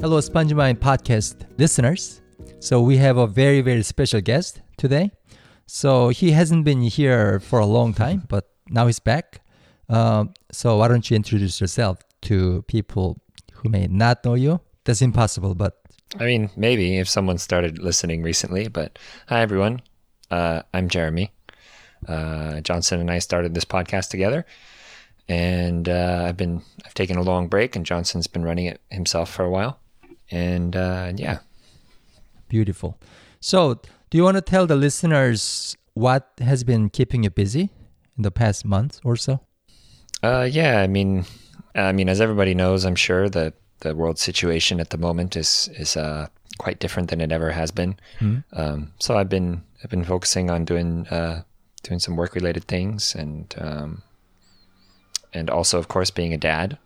Hello, SpongeMind podcast listeners. So we have a very, very special guest today. So he hasn't been here for a long time, but now he's back. Um, so why don't you introduce yourself to people who may not know you? That's impossible, but I mean, maybe if someone started listening recently, but hi everyone. Uh, I'm Jeremy. Uh, Johnson and I started this podcast together, and uh, I've been I've taken a long break, and Johnson's been running it himself for a while, and uh, yeah, beautiful. So, do you want to tell the listeners what has been keeping you busy in the past month or so? Uh, yeah, I mean, I mean, as everybody knows, I'm sure that the world situation at the moment is is uh, quite different than it ever has been. Mm. Um, so I've been I've been focusing on doing uh, doing some work related things and um, and also of course being a dad.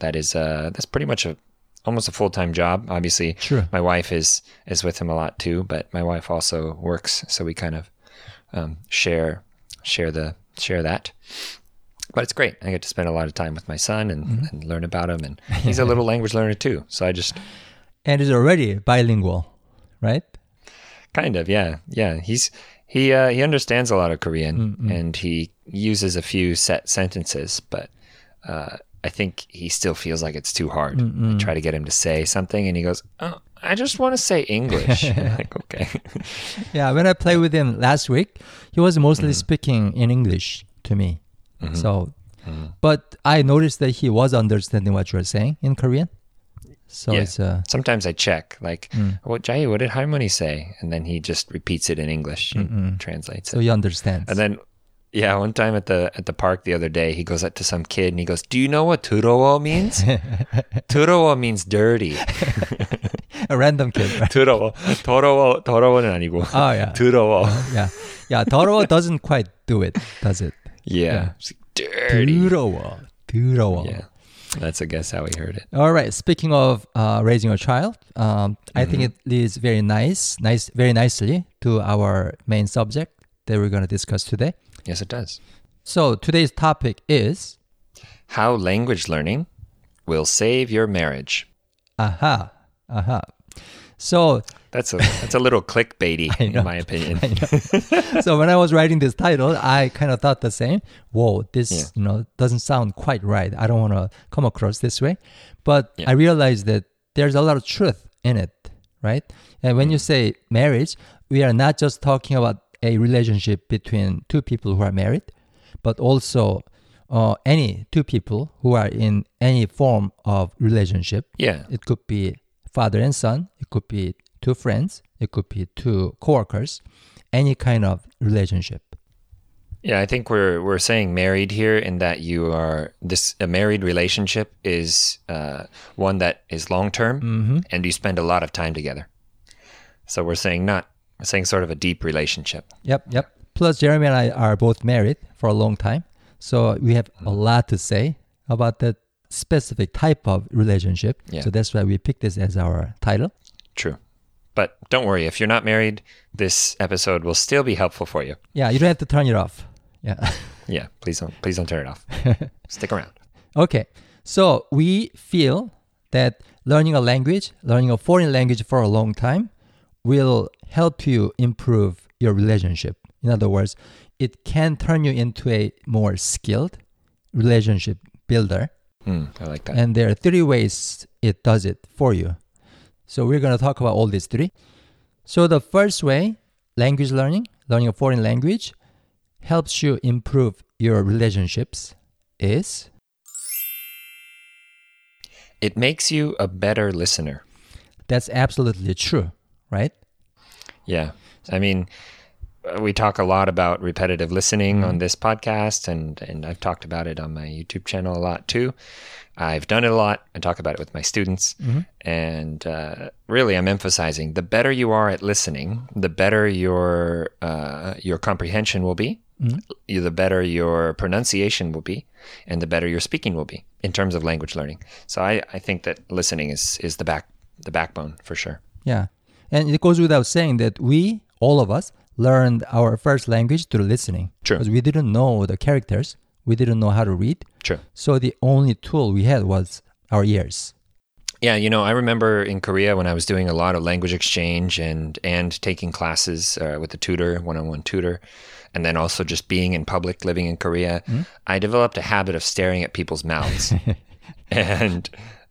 That is uh, that's pretty much a almost a full time job. Obviously, sure. my wife is is with him a lot too, but my wife also works, so we kind of um, share share the share that but it's great. I get to spend a lot of time with my son and, mm-hmm. and learn about him. And he's a little language learner too. So I just. And he's already bilingual, right? Kind of, yeah. Yeah. He's. He uh, he understands a lot of Korean mm-hmm. and he uses a few set sentences, but uh, I think he still feels like it's too hard. Mm-hmm. I try to get him to say something, and he goes, "Oh, I just want to say English." like, okay. yeah, when I played with him last week, he was mostly mm-hmm. speaking in English to me. Mm-hmm. So, mm-hmm. but I noticed that he was understanding what you were saying in Korean. So yeah. it's uh, sometimes I check like, mm. what Jai, what did Halmoni say? And then he just repeats it in English and Mm-mm. translates so it. he understands. And then yeah, one time at the at the park the other day, he goes up to some kid and he goes, "Do you know what turowo means? turowo means dirty." A random kid. Right? turowo, 더러워, 더러워는 아니고. Oh yeah. turowo. Uh, yeah, yeah. 더러워 doesn't quite do it, does it? Yeah. Dirty. 더러워. 더러워. Yeah. That's, I guess, how we heard it. All right. Speaking of uh, raising a child, um, mm-hmm. I think mm-hmm. it leads very nice, nice, very nicely to our main subject that we're going to discuss today. Yes, it does. So today's topic is how language learning will save your marriage. Aha, aha. So that's a that's a little clickbaity in my opinion. so when I was writing this title, I kind of thought the same. Whoa, this yeah. you know doesn't sound quite right. I don't want to come across this way, but yeah. I realized that there's a lot of truth in it, right? And when mm. you say marriage, we are not just talking about a relationship between two people who are married, but also uh, any two people who are in any form of relationship. Yeah, it could be father and son. It could be two friends. It could be two coworkers. Any kind of relationship. Yeah, I think we're we're saying married here in that you are this a married relationship is uh, one that is long term mm-hmm. and you spend a lot of time together. So we're saying not saying sort of a deep relationship. Yep, yep. Plus, Jeremy and I are both married for a long time, so we have a mm-hmm. lot to say about that specific type of relationship. Yeah. So that's why we picked this as our title. True. But don't worry, if you're not married, this episode will still be helpful for you. Yeah, you don't have to turn it off. Yeah. yeah, please don't please don't turn it off. Stick around. Okay. So we feel that learning a language, learning a foreign language for a long time will help you improve your relationship. In other words, it can turn you into a more skilled relationship builder Mm, I like that. And there are three ways it does it for you. So we're going to talk about all these three. So the first way, language learning, learning a foreign language, helps you improve your relationships is it makes you a better listener. That's absolutely true, right? Yeah. I mean, we talk a lot about repetitive listening mm-hmm. on this podcast, and and I've talked about it on my YouTube channel a lot too. I've done it a lot. I talk about it with my students, mm-hmm. and uh, really, I'm emphasizing the better you are at listening, the better your uh, your comprehension will be, mm-hmm. the better your pronunciation will be, and the better your speaking will be in terms of language learning. So I, I think that listening is is the back the backbone for sure. Yeah, and it goes without saying that we all of us learned our first language through listening. True. Because we didn't know the characters, we didn't know how to read. True. So the only tool we had was our ears. Yeah, you know, I remember in Korea when I was doing a lot of language exchange and and taking classes uh, with a tutor, one-on-one tutor, and then also just being in public, living in Korea. I developed a habit of staring at people's mouths, and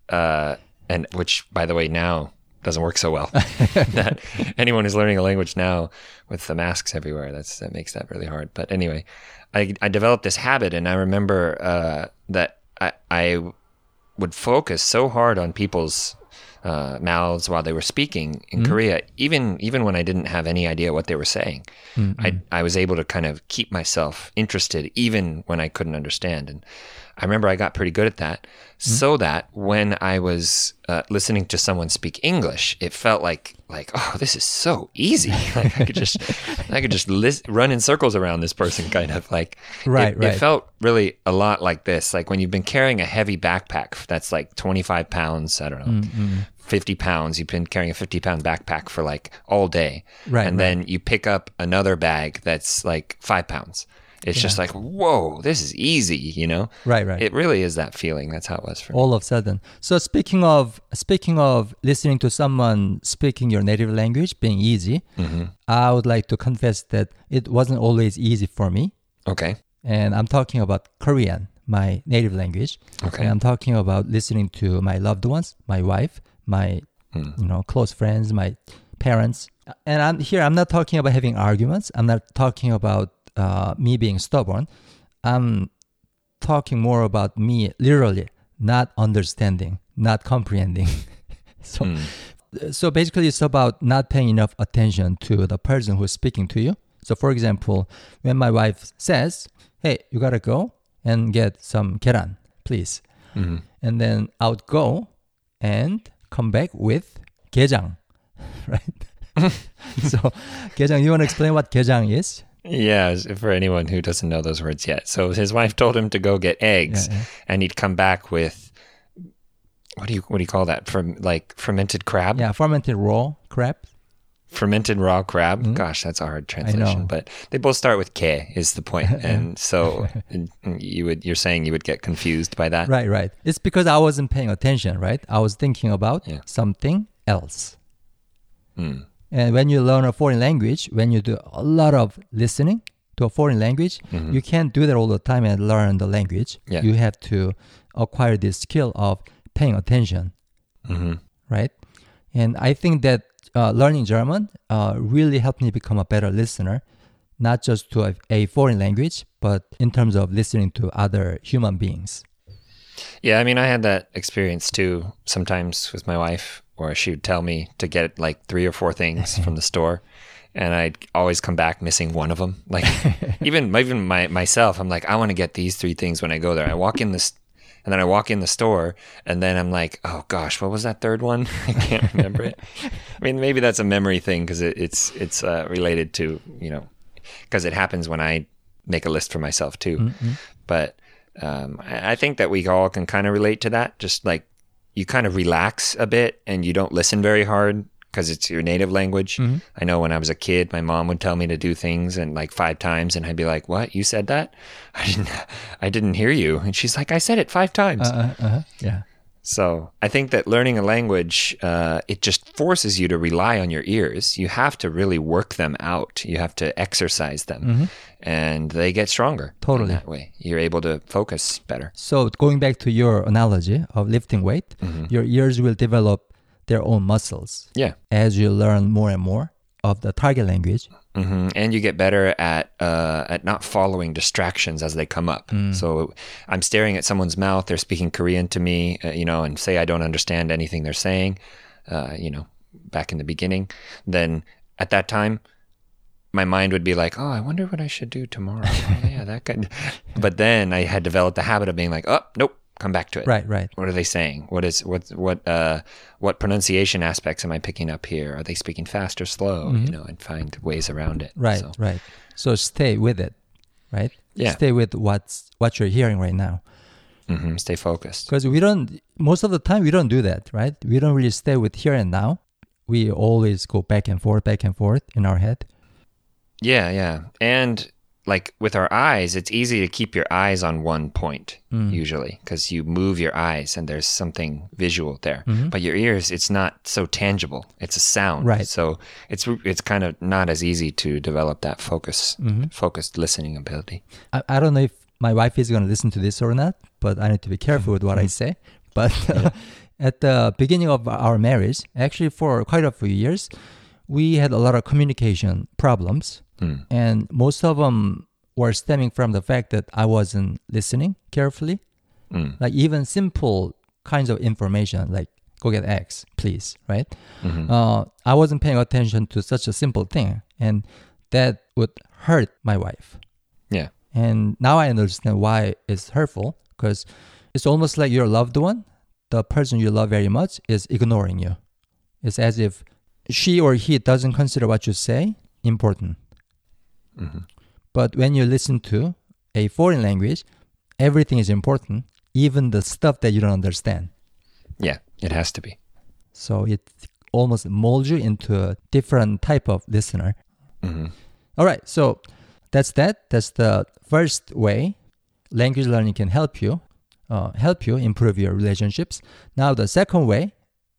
uh, and which, by the way, now doesn't work so well. that anyone who's learning a language now with the masks everywhere, that's that makes that really hard. But anyway, I I developed this habit, and I remember uh, that I I would focus so hard on people's uh, mouths while they were speaking in Korea, even even when I didn't have any idea what they were saying. I I was able to kind of keep myself interested even when I couldn't understand. And I remember I got pretty good at that, so that when I was uh, listening to someone speak English, it felt like like oh this is so easy. like I could just I could just lis- run in circles around this person, kind of like Right, it, right. It felt really a lot like this, like when you've been carrying a heavy backpack that's like twenty five pounds. I don't know. Mm-hmm. 50 pounds you've been carrying a 50 pound backpack for like all day Right, and right. then you pick up another bag that's like five pounds it's just like whoa this is easy you know Right, right. it really is that feeling that's how it was for me all of a sudden. So speaking of speaking of listening to someone speaking your native language being easy, Mm-hmm. I would like to confess that it wasn't always easy for me. okay And I'm talking about Korean, my native language. Okay. And I'm talking about listening to my loved ones, my wife, my Hmm. you know close friends, my parents. And I'm here. I'm not talking about having arguments. I'm not talking about uh, me being stubborn. I'm talking more about me literally not understanding, not comprehending. so, Hmm. so basically, it's about not paying enough attention to the person who's speaking to you. So, for example, when my wife says, "Hey, you gotta go and get some keran, please," Mm-hmm. and then I would go and come back with gejang, right? so, gejang, you want to explain what gejang is? Yeah for anyone who doesn't know those words yet so his wife told him to go get eggs Yeah, yeah. and he'd come back with what do you what do you call that from like fermented crab Yeah, fermented raw crab. fermented raw crab. Gosh, that's a hard translation. But they both start with K is the point. And so you would you're saying you would get confused by that. Right, right. It's because I wasn't paying attention, right? I was thinking about Yeah. something else. Hmm. And when you learn a foreign language, when you do a lot of listening to a foreign language, you can't do that all the time and learn the language. Mm-hmm. Yeah. You have to acquire this skill of paying attention, hmm right? And I think that uh, learning German uh, really helped me become a better listener, not just to a, a foreign language, but in terms of listening to other human beings. Yeah, I mean, I had that experience too. Sometimes with my wife, where she would tell me to get like three or four things from the store, and I'd always come back missing one of them. Like even even my myself, I'm like, I want to get these three things when I go there. I walk in this, and then I walk in the store, and then I'm like, oh gosh, what was that third one? I can't remember it. I mean, maybe that's a memory thing because it, it's it's uh, related to you know, because it happens when I make a list for myself too. But um, I, I think that we all can kind of relate to that. Just like you kind of relax a bit and you don't listen very hard because it's your native language. I know when I was a kid, my mom would tell me to do things and like five times, and I'd be like, "What? You said that? I didn't. I didn't hear you." And she's like, "I said it five times." Uh, uh, yeah. So I think that learning a language, uh, it just forces you to rely on your ears. You have to really work them out. You have to exercise them, and they get stronger. Totally. that way, you're able to focus better. So going back to your analogy of lifting weight, your ears will develop their own muscles Yeah, as you learn more and more of the target language. hmm and you get better at uh, at not following distractions as they come up. So I'm staring at someone's mouth; they're speaking Korean to me, uh, you know, and say I don't understand anything they're saying, uh, you know, back in the beginning. Then at that time, my mind would be like, "Oh, I wonder what I should do tomorrow." oh, yeah, that could. But then I had developed the habit of being like, "Oh, nope, come back to it." Right, right. What are they saying? What is what what uh what pronunciation aspects am I picking up here? Are they speaking fast or slow? You know, and find ways around it. Mm-hmm. Right, So, right. So stay with it, right? Yeah. Stay with what's what you're hearing right now. mhm, stay focused. Because we don't most of the time we don't do that, right? We don't really stay with here and now. We always go back and forth, back and forth in our head. Yeah, yeah. And like with our eyes, it's easy to keep your eyes on one point Mm. usually because you move your eyes and there's something visual there. Mm-hmm. But your ears, it's not so tangible. It's a sound, Right. So it's it's kind of not as easy to develop that focus, Mm-hmm. focused listening ability. I, I don't know if my wife is going to listen to this or not, but I need to be careful with what I say. But at the beginning of our marriage, actually for quite a few years, we had a lot of communication problems. Mm. And most of them were stemming from the fact that I wasn't listening carefully. Mm. Like even simple kinds of information, like go get X, please, right? Mhm. Uh, I wasn't paying attention to such a simple thing. And that would hurt my wife. Yeah. And now I understand why it's hurtful because it's almost like your loved one, the person you love very much, is ignoring you. It's as if she or he doesn't consider what you say important. Mhm. But when you listen to a foreign language, everything is important, even the stuff that you don't understand. Yeah, it has to be. So it almost molds you into a different type of listener. hmm All right, so that's that. That's the first way language learning can help you, uh, help you improve your relationships. Now the second way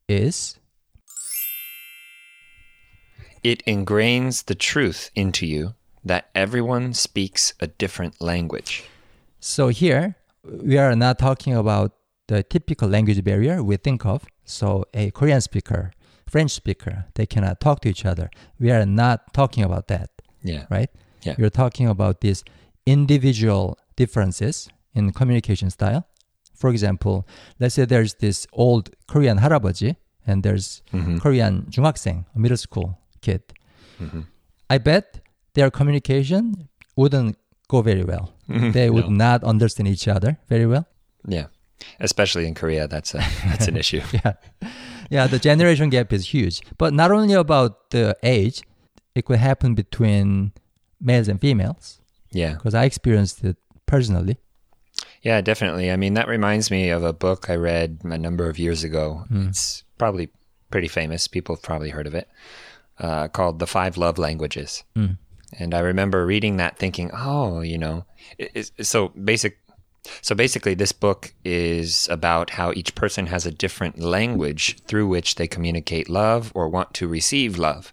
is It ingrains the truth into you that everyone speaks a different language. so here we are not talking about the typical language barrier we think of. So a Korean speaker, French speaker, they cannot talk to each other. We are not talking about that. Yeah. right? Yeah. You're talking about these individual differences in communication style. For example, let's say there's this old Korean 할아버지 and there's Mhm. Korean 중학생, a middle school kid. Mhm. I bet their communication wouldn't go very well. They would No. not understand each other very well. Yeah. Especially in Korea, that's a that's an issue. Yeah. Yeah, the generation gap is huge. But not only about the age, it could happen between males and females Yeah. because I experienced it personally. Yeah, definitely. I mean, that reminds me of a book I read a number of years ago. It's probably pretty famous. People have probably heard of it. Uh, called The Five Love Languages. Mm. And I remember reading that thinking, oh, you know, it, so basic. So basically, this book is about how each person has a different language through which they communicate love or want to receive love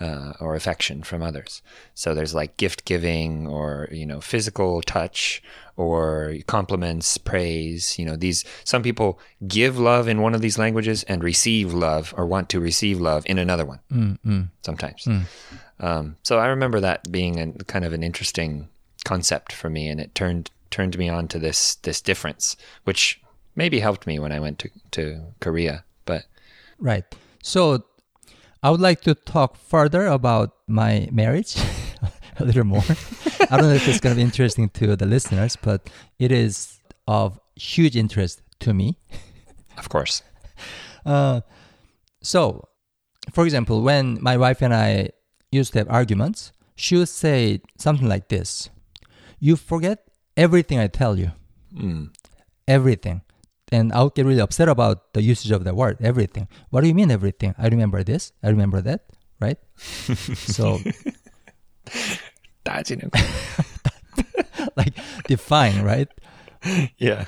uh, or affection from others. So there's like gift giving or you know physical touch or compliments, praise. You know these. Some people give love in one of these languages and receive love or want to receive love in another one. Mm, mm. Sometimes. Um, so I remember that being a, kind of an interesting concept for me, and it turned turned me on to this this difference, which maybe helped me when I went to to Korea. But Right. So I would like to talk further about my marriage a little more. I don't know if it's going to be interesting to the listeners, but it is of huge interest to me. of course, Uh, so, for example, when my wife and I used to have arguments, she would say something like this You forget everything I tell you. Mm. Everything. And I would get really upset about the usage of the word, everything. What do you mean, everything? I remember this, I remember that, right? so. like, define, right? Yeah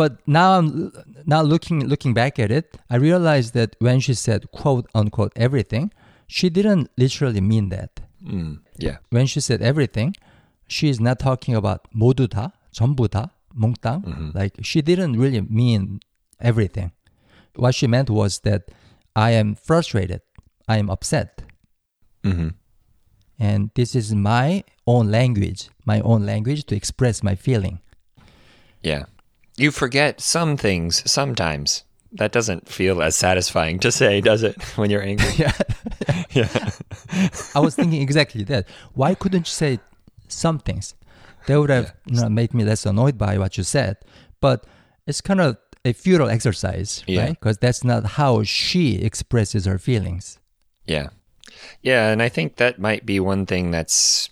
but now I'm now looking looking back at it, I realized that when she said quote unquote everything, she didn't literally mean that. Mm, yeah. When she said everything, she is not talking about 모두 다, 전부 다, 몽땅. Like she didn't really mean everything. What she meant was that I am frustrated, I am upset, hmm and this is my own language, my own language to express my feeling. Yeah. You forget some things sometimes. That doesn't feel as satisfying to say, does it? When you're angry. Yeah. yeah. I was thinking exactly that. Why couldn't you say some things? That would have you know, made me less annoyed by what you said. But it's kind of a futile exercise, Yeah. right? Because that's not how she expresses her feelings. Yeah. Yeah, and I think that might be one thing that's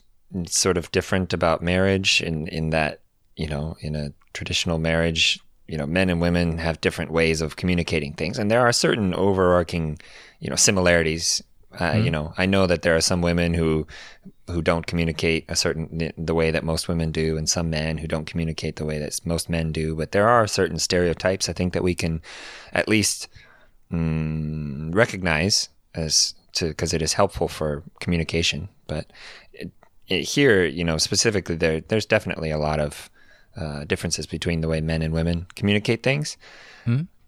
sort of different about marriage in in that, you know, in a traditional marriage, you know, men and women have different ways of communicating things and there are certain overarching, you know, similarities Uh, You know, I know that there are some women who who don't communicate a certain the way that most women do, and some men who don't communicate the way that most men do. But there are certain stereotypes I think that we can at least mm, recognize as to because it is helpful for communication. But it, it, here, you know, specifically there, there's definitely a lot of uh, differences between the way men and women communicate things.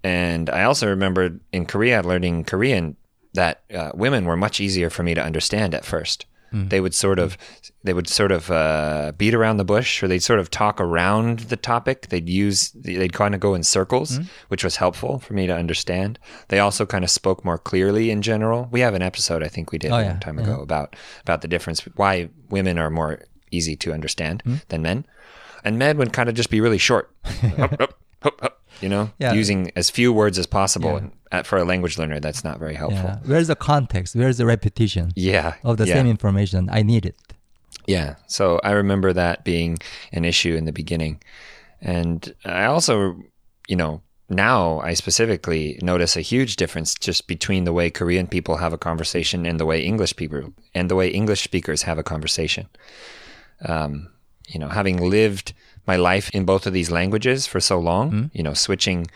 And I also remember in Korea learning Korean that uh, women were much easier for me to understand at first. They would sort of, they would sort of uh, beat around the bush, or they'd sort of talk around the topic. They'd use, they'd kind of go in circles, which was helpful for me to understand. They also kind of spoke more clearly in general. We have an episode I think we did Oh, a yeah. long time ago about about the difference, why women are more easy to understand Hmm? than men, and men would kind of just be really short, you know, Yeah. using as few words as possible. Yeah. For a language learner, that's not very helpful. Yeah. Where's the context? Where's the repetition Yeah. of the same information? I need it. Yeah. So I remember that being an issue in the beginning. And I also, you know, now I specifically notice a huge difference just between the way Korean people have a conversation and the way English people and the way English speakers have a conversation. Um, you know, having lived my life in both of these languages for so long, hmm? you know, switching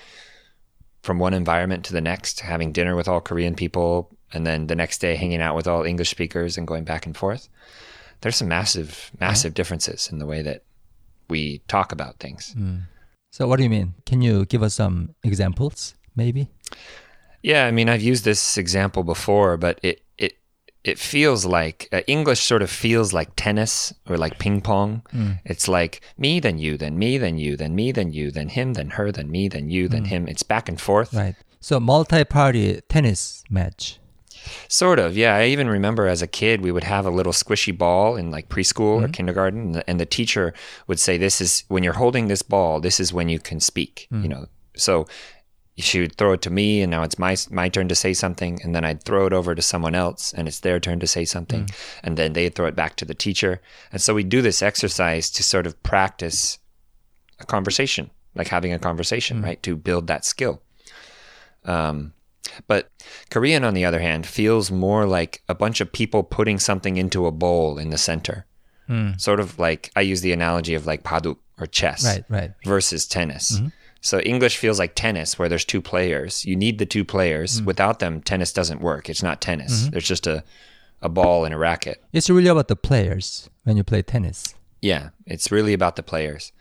from one environment to the next, having dinner with all Korean people, and then the next day hanging out with all English speakers and going back and forth. There's some massive, massive differences in the way that we talk about things. Hmm. So what do you mean? Can you give us some examples, maybe? Yeah, I mean, I've used this example before, but it it it feels like uh, English sort of feels like tennis or like ping pong. It's like me, then you, then me, then you, then me, then you, then him, then her, then me, then you, then him. It's back and forth. Right. So multi-party tennis match. Sort of, yeah. I even remember as a kid, we would have a little squishy ball in like preschool Mm-hmm. or kindergarten, and the, and the teacher would say, "This is when you're holding this ball. This is when you can speak." Mm. You know, so she would throw it to me, and now it's my my turn to say something, and then I'd throw it over to someone else, and it's their turn to say something, Mm. and then they'd throw it back to the teacher, and so we do this exercise to sort of practice a conversation, like having a conversation, right, to build that skill. Um, but Korean, on the other hand, feels more like a bunch of people putting something into a bowl in the center. Sort of like I use the analogy of like paduk or chess Right, right. versus tennis. So English feels like tennis where there's two players. You need the two players. Mm-hmm. Without them, tennis doesn't work. It's not tennis. Mm-hmm. There's just a, a ball and a racket. It's really about the players when you play tennis. Yeah, it's really about the players.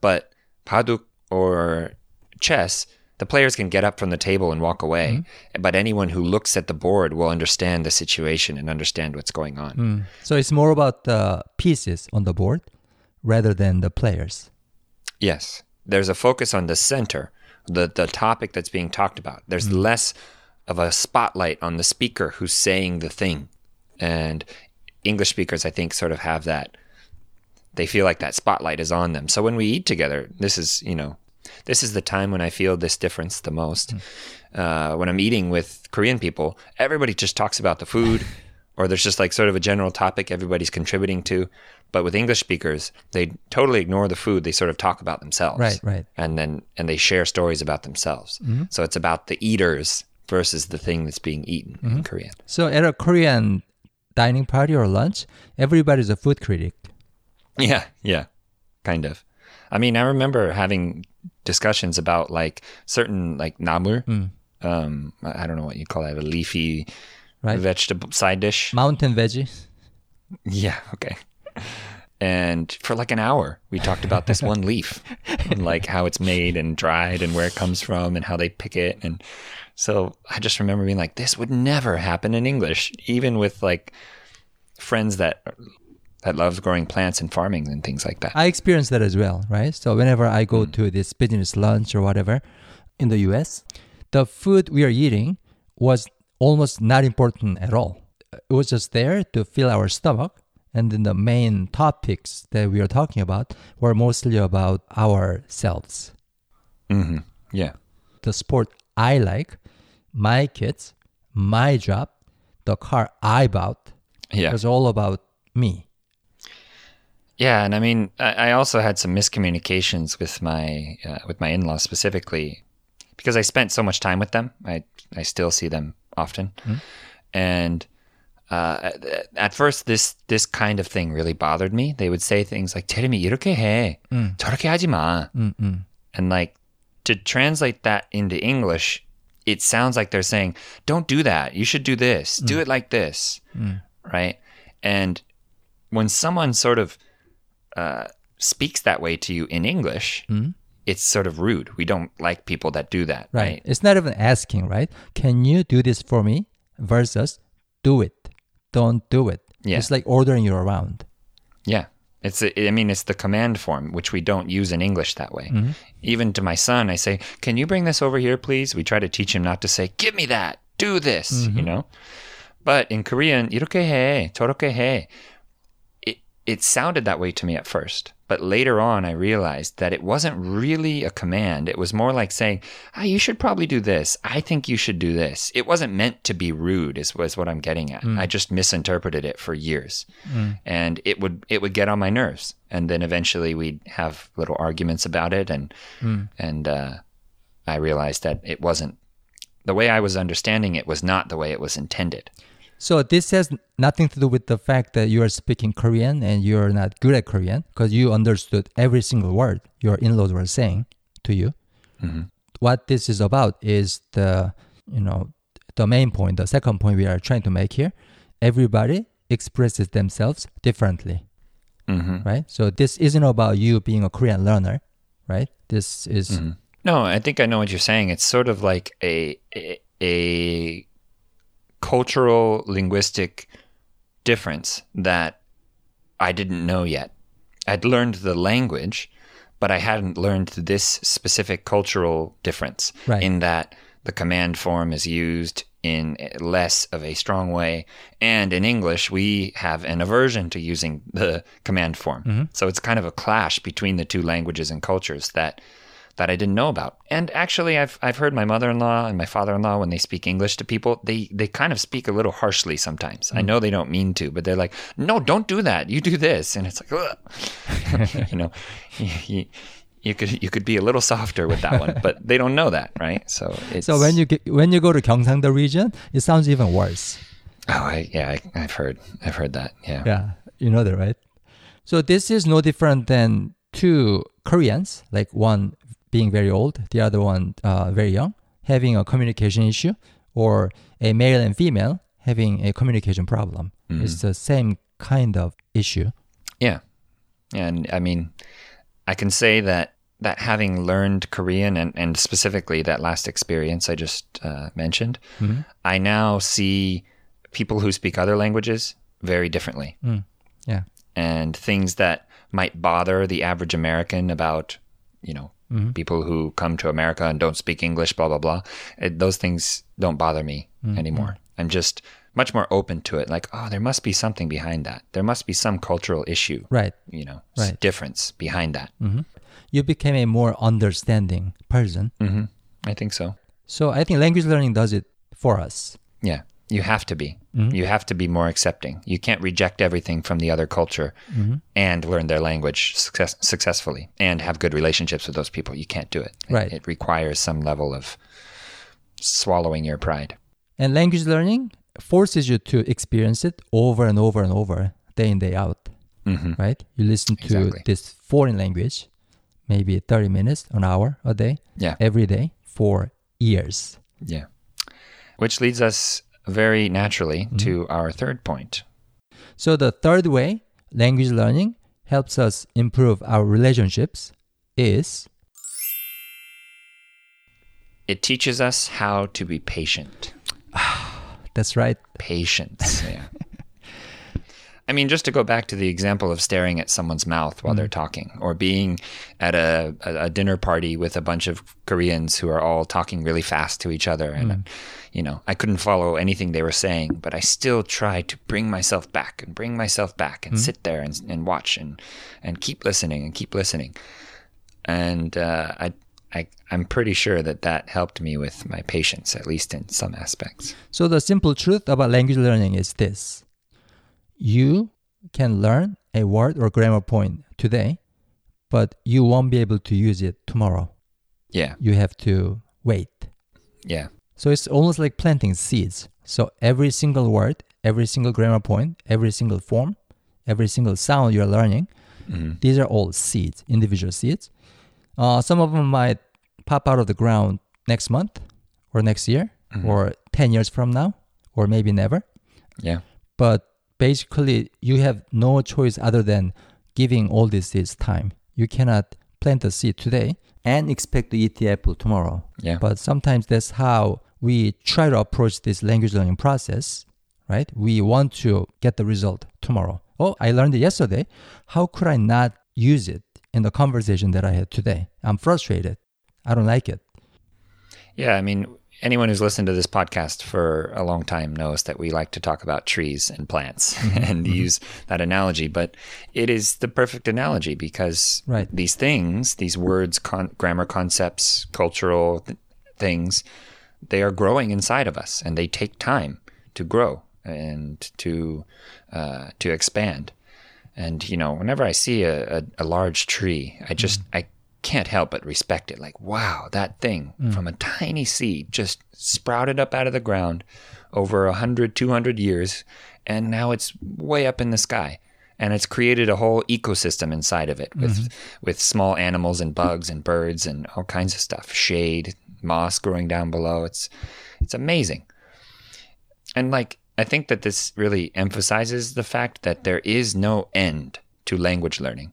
But paduk or chess, the players can get up from the table and walk away. Mm-hmm. But anyone who looks at the board will understand the situation and understand what's going on. Mm. So it's more about the pieces on the board rather than the players. Yes. There's a focus on the center, the, the topic that's being talked about. There's less of a spotlight on the speaker who's saying the thing. And English speakers, I think, sort of have that. They feel like that spotlight is on them. So when we eat together, this is, you know, this is the time when I feel this difference the most. Uh, when I'm eating with Korean people, everybody just talks about the food, or there's just like sort of a general topic everybody's contributing to. But with English speakers, they totally ignore the food. They sort of talk about themselves, Right, right. and then and they share stories about themselves. Mm-hmm. So it's about the eaters versus the thing that's being eaten in mm-hmm. Korean. So at a Korean dining party or lunch, everybody's a food critic. Yeah, yeah, kind of. I mean, I remember having discussions about like certain like namur. Mm. Um, I don't know what you call that, a leafy Right. vegetable side dish. Mountain veggie. Yeah, okay. And for like an hour, we talked about this one leaf and like how it's made and dried and where it comes from and how they pick it. And so I just remember being like, this would never happen in English, even with like friends that that loves growing plants and farming and things like that. I experienced that as well, right? So whenever I go mm. to this business lunch or whatever in the US, the food we are eating was almost not important at all. It was just there to fill our stomach. And then the main topics that we are talking about were mostly about ourselves. hmm Yeah. The sport I like, my kids, my job, the car I bought Yeah. It was all about me. Yeah, and I mean, I, also had some miscommunications with my uh, with my in laws specifically because I spent so much time with them. I I still see them often, and uh, at first this this kind of thing really bothered me. They would say things like "테레미 이렇게 해, 저렇게 하지 마," and like to translate that into English, it sounds like they're saying, "Don't do that. You should do this. Do it like this." Right? And when someone sort of uh, speaks that way to you in English, it's sort of rude. We don't like people that do that. Right. Right. It's not even asking, right? Can you do this for me? Versus do it. Don't do it. Yeah. It's like ordering you around. Yeah. It's a, I mean it's the command form which we don't use in English that way. Even to my son I say, "Can you bring this over here please?" We try to teach him not to say, "Give me that. Do this," you know? But in Korean, 이렇게 해, 저렇게 해. It sounded that way to me at first. But later on I realized that it wasn't really a command. It was more like saying, "Ah, you should probably do this. I think you should do this." It wasn't meant to be rude is was what I'm getting at. I just misinterpreted it for years. And it would it would get on my nerves. And then eventually we'd have little arguments about it and and uh I realized that it wasn't the way I was understanding it was not the way it was intended. So this has nothing to do with the fact that you are speaking Korean and you're not good at Korean because you understood every single word your in-laws were saying to you. What this is about is the you know the main point, the second point we are trying to make here. Everybody expresses themselves differently, Mhm. right? So this isn't about you being a Korean learner, right? This is No, I think I know what you're saying. It's sort of like a a, a cultural linguistic difference that I didn't know yet. I'd learned the language, but I hadn't learned this specific cultural difference Right. in that the command form is used in less of a strong way. And in English, we have an aversion to using the command form. Mm-hmm. So it's kind of a clash between the two languages and cultures that that I didn't know about. And actually, I've I've heard my mother-in-law and my father-in-law when they speak English to people, they they kind of speak a little harshly sometimes. I hmm. know they don't mean to, but they're like, "No, don't do that. You do this," and it's like, Ugh. you know, you, you could you could be a little softer with that one, but they don't know that, right? So it's so when you get, when you go to Gyeongsangdo region, it sounds even worse. oh I, yeah, I, I've heard I've heard that yeah Yeah, you know that, right? So this is no different than two Koreans, like one being very old, the other one uh, very young, having a communication issue, or a male and female having a communication problem. It's the same kind of issue. Yeah. And I mean, I can say that that having learned Korean and, and specifically that last experience I just uh, mentioned, I now see people who speak other languages very differently. Yeah. And things that might bother the average American about, you know, mm-hmm. people who come to America and don't speak English, blah, blah, blah. It, those things don't bother me mm-hmm. anymore. I'm just much more open to it. Like, oh, there must be something behind that. There must be some cultural issue Right. you know, Right. difference behind that. Mm-hmm. You became a more understanding person. hmm I think so. So I think language learning does it for us. Yeah, you have to be. You have to be more accepting. You can't reject everything from the other culture and learn their language success- successfully and have good relationships with those people. You can't do it. It- Right. It, requires some level of swallowing your pride. And language learning forces you to experience it over and over and over, day in, day out. hmm Right? You listen to Exactly. this foreign language, maybe 30 minutes, an hour a day, Yeah. every day for years. Yeah. Which leads us very naturally mm-hmm. to our third point. So the third way language learning helps us improve our relationships is It teaches us how to be patient. that's right. patience. Yeah. I mean, just to go back to the example of staring at someone's mouth while they're mm. talking, or being at a, a, dinner party with a bunch of Koreans who are all talking really fast to each other. And, mm. you know, I couldn't follow anything they were saying, but I still tried to bring myself back and bring myself back and mm. sit there and, and watch and, and keep listening and keep listening. And uh, I, I, I'm pretty sure that that helped me with my patience, at least in some aspects. So the simple truth about language learning is this. You can learn a word or grammar point today, but you won't be able to use it tomorrow. Yeah. You have to wait. Yeah. So it's almost like planting seeds. So every single word every single grammar point, every single form, every single sound you're learning. Mm-hmm. These are all seeds, individual seeds. Uh, some of them might pop out of the ground next month or next year Mm-hmm. or 10 years from now or maybe never. Yeah. But basically, you have no choice other than giving all these seeds time. You cannot plant a seed today and expect to eat the apple tomorrow. Yeah. But sometimes that's how we try to approach this language learning process, right? We want to get the result tomorrow. Oh, I learned it yesterday. How could I not use it in the conversation that I had today? I'm frustrated. I don't like it. Yeah, I mean, anyone who's listened to this podcast for a long time knows that we like to talk about trees and plants mm-hmm. and mm-hmm. use that analogy, but it is the perfect analogy because Right. these things, these words, con- grammar concepts, cultural th- things, they are growing inside of us and they take time to grow and to uh, to expand. And you know, whenever I see a, a, a large tree, I just mm-hmm. I can't help but respect it. Like, wow, that thing mm. from a tiny seed just sprouted up out of the ground over 100, 200 years, and now it's way up in the sky. And it's created a whole ecosystem inside of it with mm-hmm. with small animals and bugs and birds and all kinds of stuff. Shade, moss growing down below. It's it's amazing. And like I think that this really emphasizes the fact that there is no end to language learning.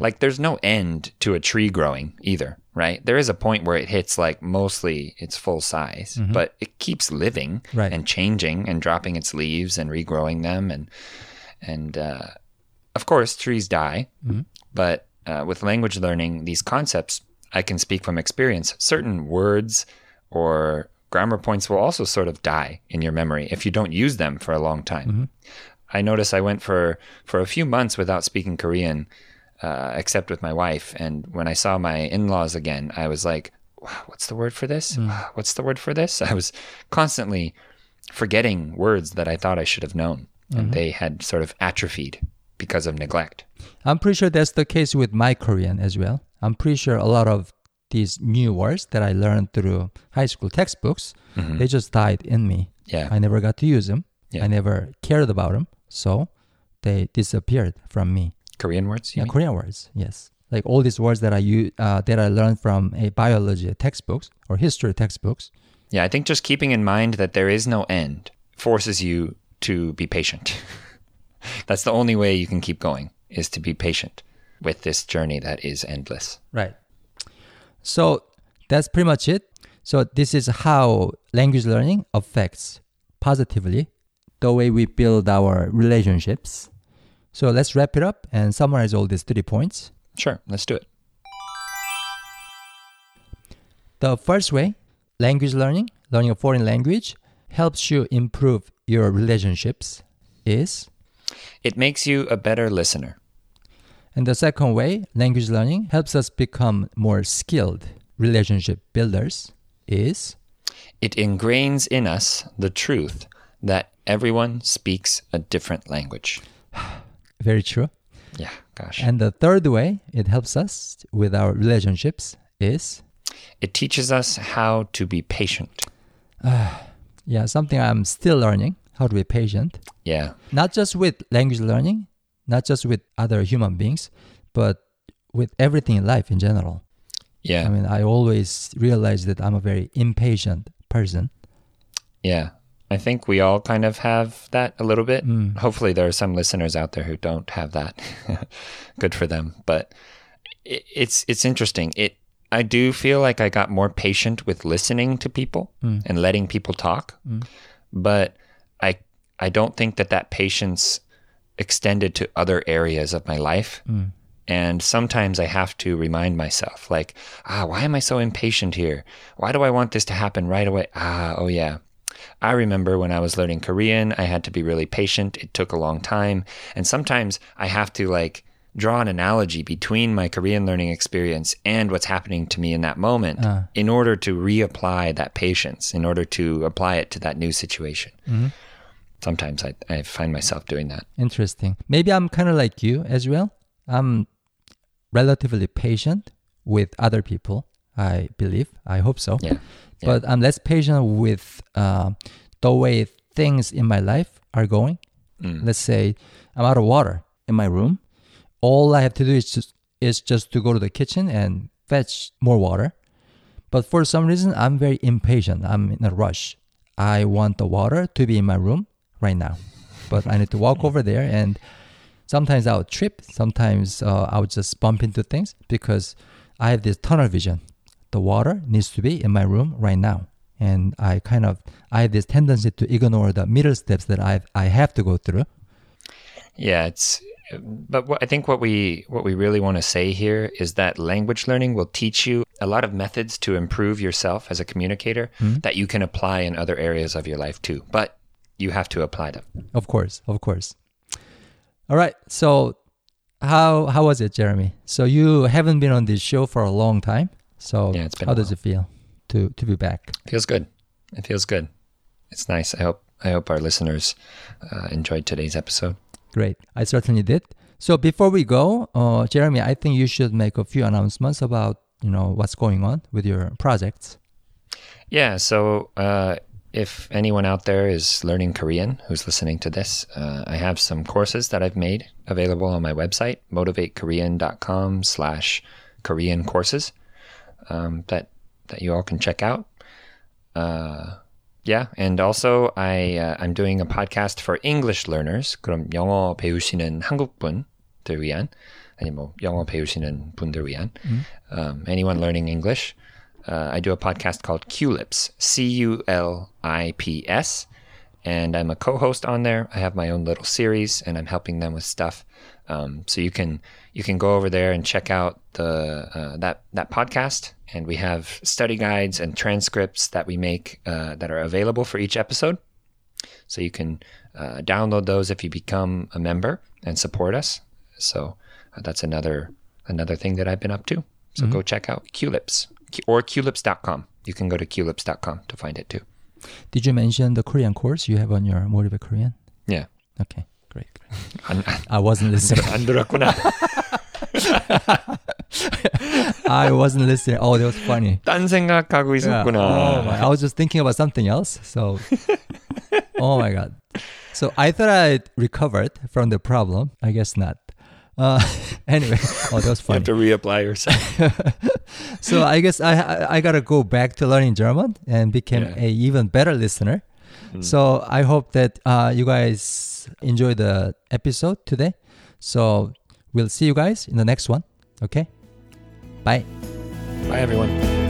Like there's no end to a tree growing either, right? There is a point where it hits like mostly its full size, but it keeps living Right. and changing and dropping its leaves and regrowing them and and uh, of course trees die, but uh, with language learning, these concepts I can speak from experience. Certain words or grammar points will also sort of die in your memory if you don't use them for a long time. I notice I went for for a few months without speaking Korean, uh, except with my wife. And when I saw my in-laws again, I was like, "What's the word for this? Mm. What's the word for this?" I was constantly forgetting words that I thought I should have known, and mm-hmm. they had sort of atrophied because of neglect. I'm pretty sure that's the case with my Korean as well. I'm pretty sure a lot of these new words that I learned through high school textbooks, mm-hmm. they just died in me. Yeah. I never got to use them. Yeah. I never cared about them. So they disappeared from me. Korean words? Yeah, mean? Korean words, yes. Like all these words that I use, uh, that I learned from a biology textbooks or history textbooks. Yeah, I think just keeping in mind that there is no end forces you to be patient. That's the only way you can keep going is to be patient with this journey that is endless. Right. So that's pretty much it. So this is how language learning affects positively the way we build our relationships. So let's wrap it up and summarize all these three points. Sure, let's do it. The first way, language learning, learning a foreign language, helps you improve your relationships is It makes you a better listener. And the second way, language learning helps us become more skilled relationship builders is It ingrains in us the truth that everyone speaks a different language. very true. Yeah, gosh. And the third way it helps us with our relationships is It teaches us how to be patient. Ah, yeah, something I'm still learning, how to be patient. Yeah. Not just with language learning, not just with other human beings, but with everything in life in general. Yeah. I mean, I always realize that I'm a very impatient person. Yeah. I think we all kind of have that a little bit. Hopefully, there are some listeners out there who don't have that. Good for them. But it, it's it's interesting. It I do feel like I got more patient with listening to people and letting people talk. But I I don't think that that patience extended to other areas of my life. And sometimes I have to remind myself, like, ah, why am I so impatient here? Why do I want this to happen right away? Ah, oh yeah. I remember when I was learning Korean, I had to be really patient. It took a long time. And sometimes I have to like draw an analogy between my Korean learning experience and what's happening to me in that moment uh. in order to reapply that patience, in order to apply it to that new situation. Mm-hmm. Sometimes I, I find myself doing that. Interesting. Maybe I'm kind of like you as well. I'm relatively patient with other people. I believe. I hope so. Yeah. But I'm less patient with uh, the way things in my life are going. Let's say I'm out of water in my room. All I have to do is just is just to go to the kitchen and fetch more water. But for some reason, I'm very impatient. I'm in a rush. I want the water to be in my room right now, but I need to walk over there. And sometimes I'll trip. Sometimes uh, I'll just bump into things because I have this tunnel vision. The water needs to be in my room right now, and I kind of I have this tendency to ignore the middle steps that I I have to go through. Yeah, it's but what, I think what we what we really want to say here is that language learning will teach you a lot of methods to improve yourself as a communicator hmm? that you can apply in other areas of your life too. But you have to apply them. Of course, of course. All right. So, how how was it, Jeremy? So you haven't been on this show for a long time. So Yeah, it's been how does it feel to to be back? Feels good. It feels good. It's nice. I hope I hope our listeners uh, enjoyed today's episode. Great. I certainly did. So before we go, uh, Jeremy, I think you should make a few announcements about you know what's going on with your projects. Yeah. So uh, if anyone out there is learning Korean who's listening to this, uh, I have some courses that I've made available on my website, motivatekorean.com slash Korean courses um, that, that you all can check out. Uh, yeah, and also I uh, I'm doing a podcast for English learners. 그럼 영어 배우시는 한국 분들 위한 아니 뭐 영어 배우시는 분들 위한 um, anyone learning English. Uh, I do a podcast called Culips, C U L I P S, and I'm a co-host on there. I have my own little series, and I'm helping them with stuff. Um, so you can you can go over there and check out the uh, that that podcast. And we have study guides and transcripts that we make uh, that are available for each episode. So you can uh, download those if you become a member and support us. So uh, that's another another thing that I've been up to. So mm-hmm. go check out Culips or culips.com. You can go to culips.com to find it too. Did you mention the Korean course you have on your Motivate Korean? Yeah. Okay, great. I wasn't listening. 안 들었구나. I wasn't listening. Oh, that was funny. 딴 생각하고 Yeah. 있었구나. Oh my, I was just thinking about something else. So, oh my god. So I thought I recovered from the problem. I guess not. Uh, anyway, oh, that was You funny. have to reapply yourself. so I guess I I, I gotta go back to learning German and become Yeah. a even better listener. So I hope that uh, you guys enjoy the episode today. So we'll see you guys in the next one. Okay. Bye. Bye, everyone.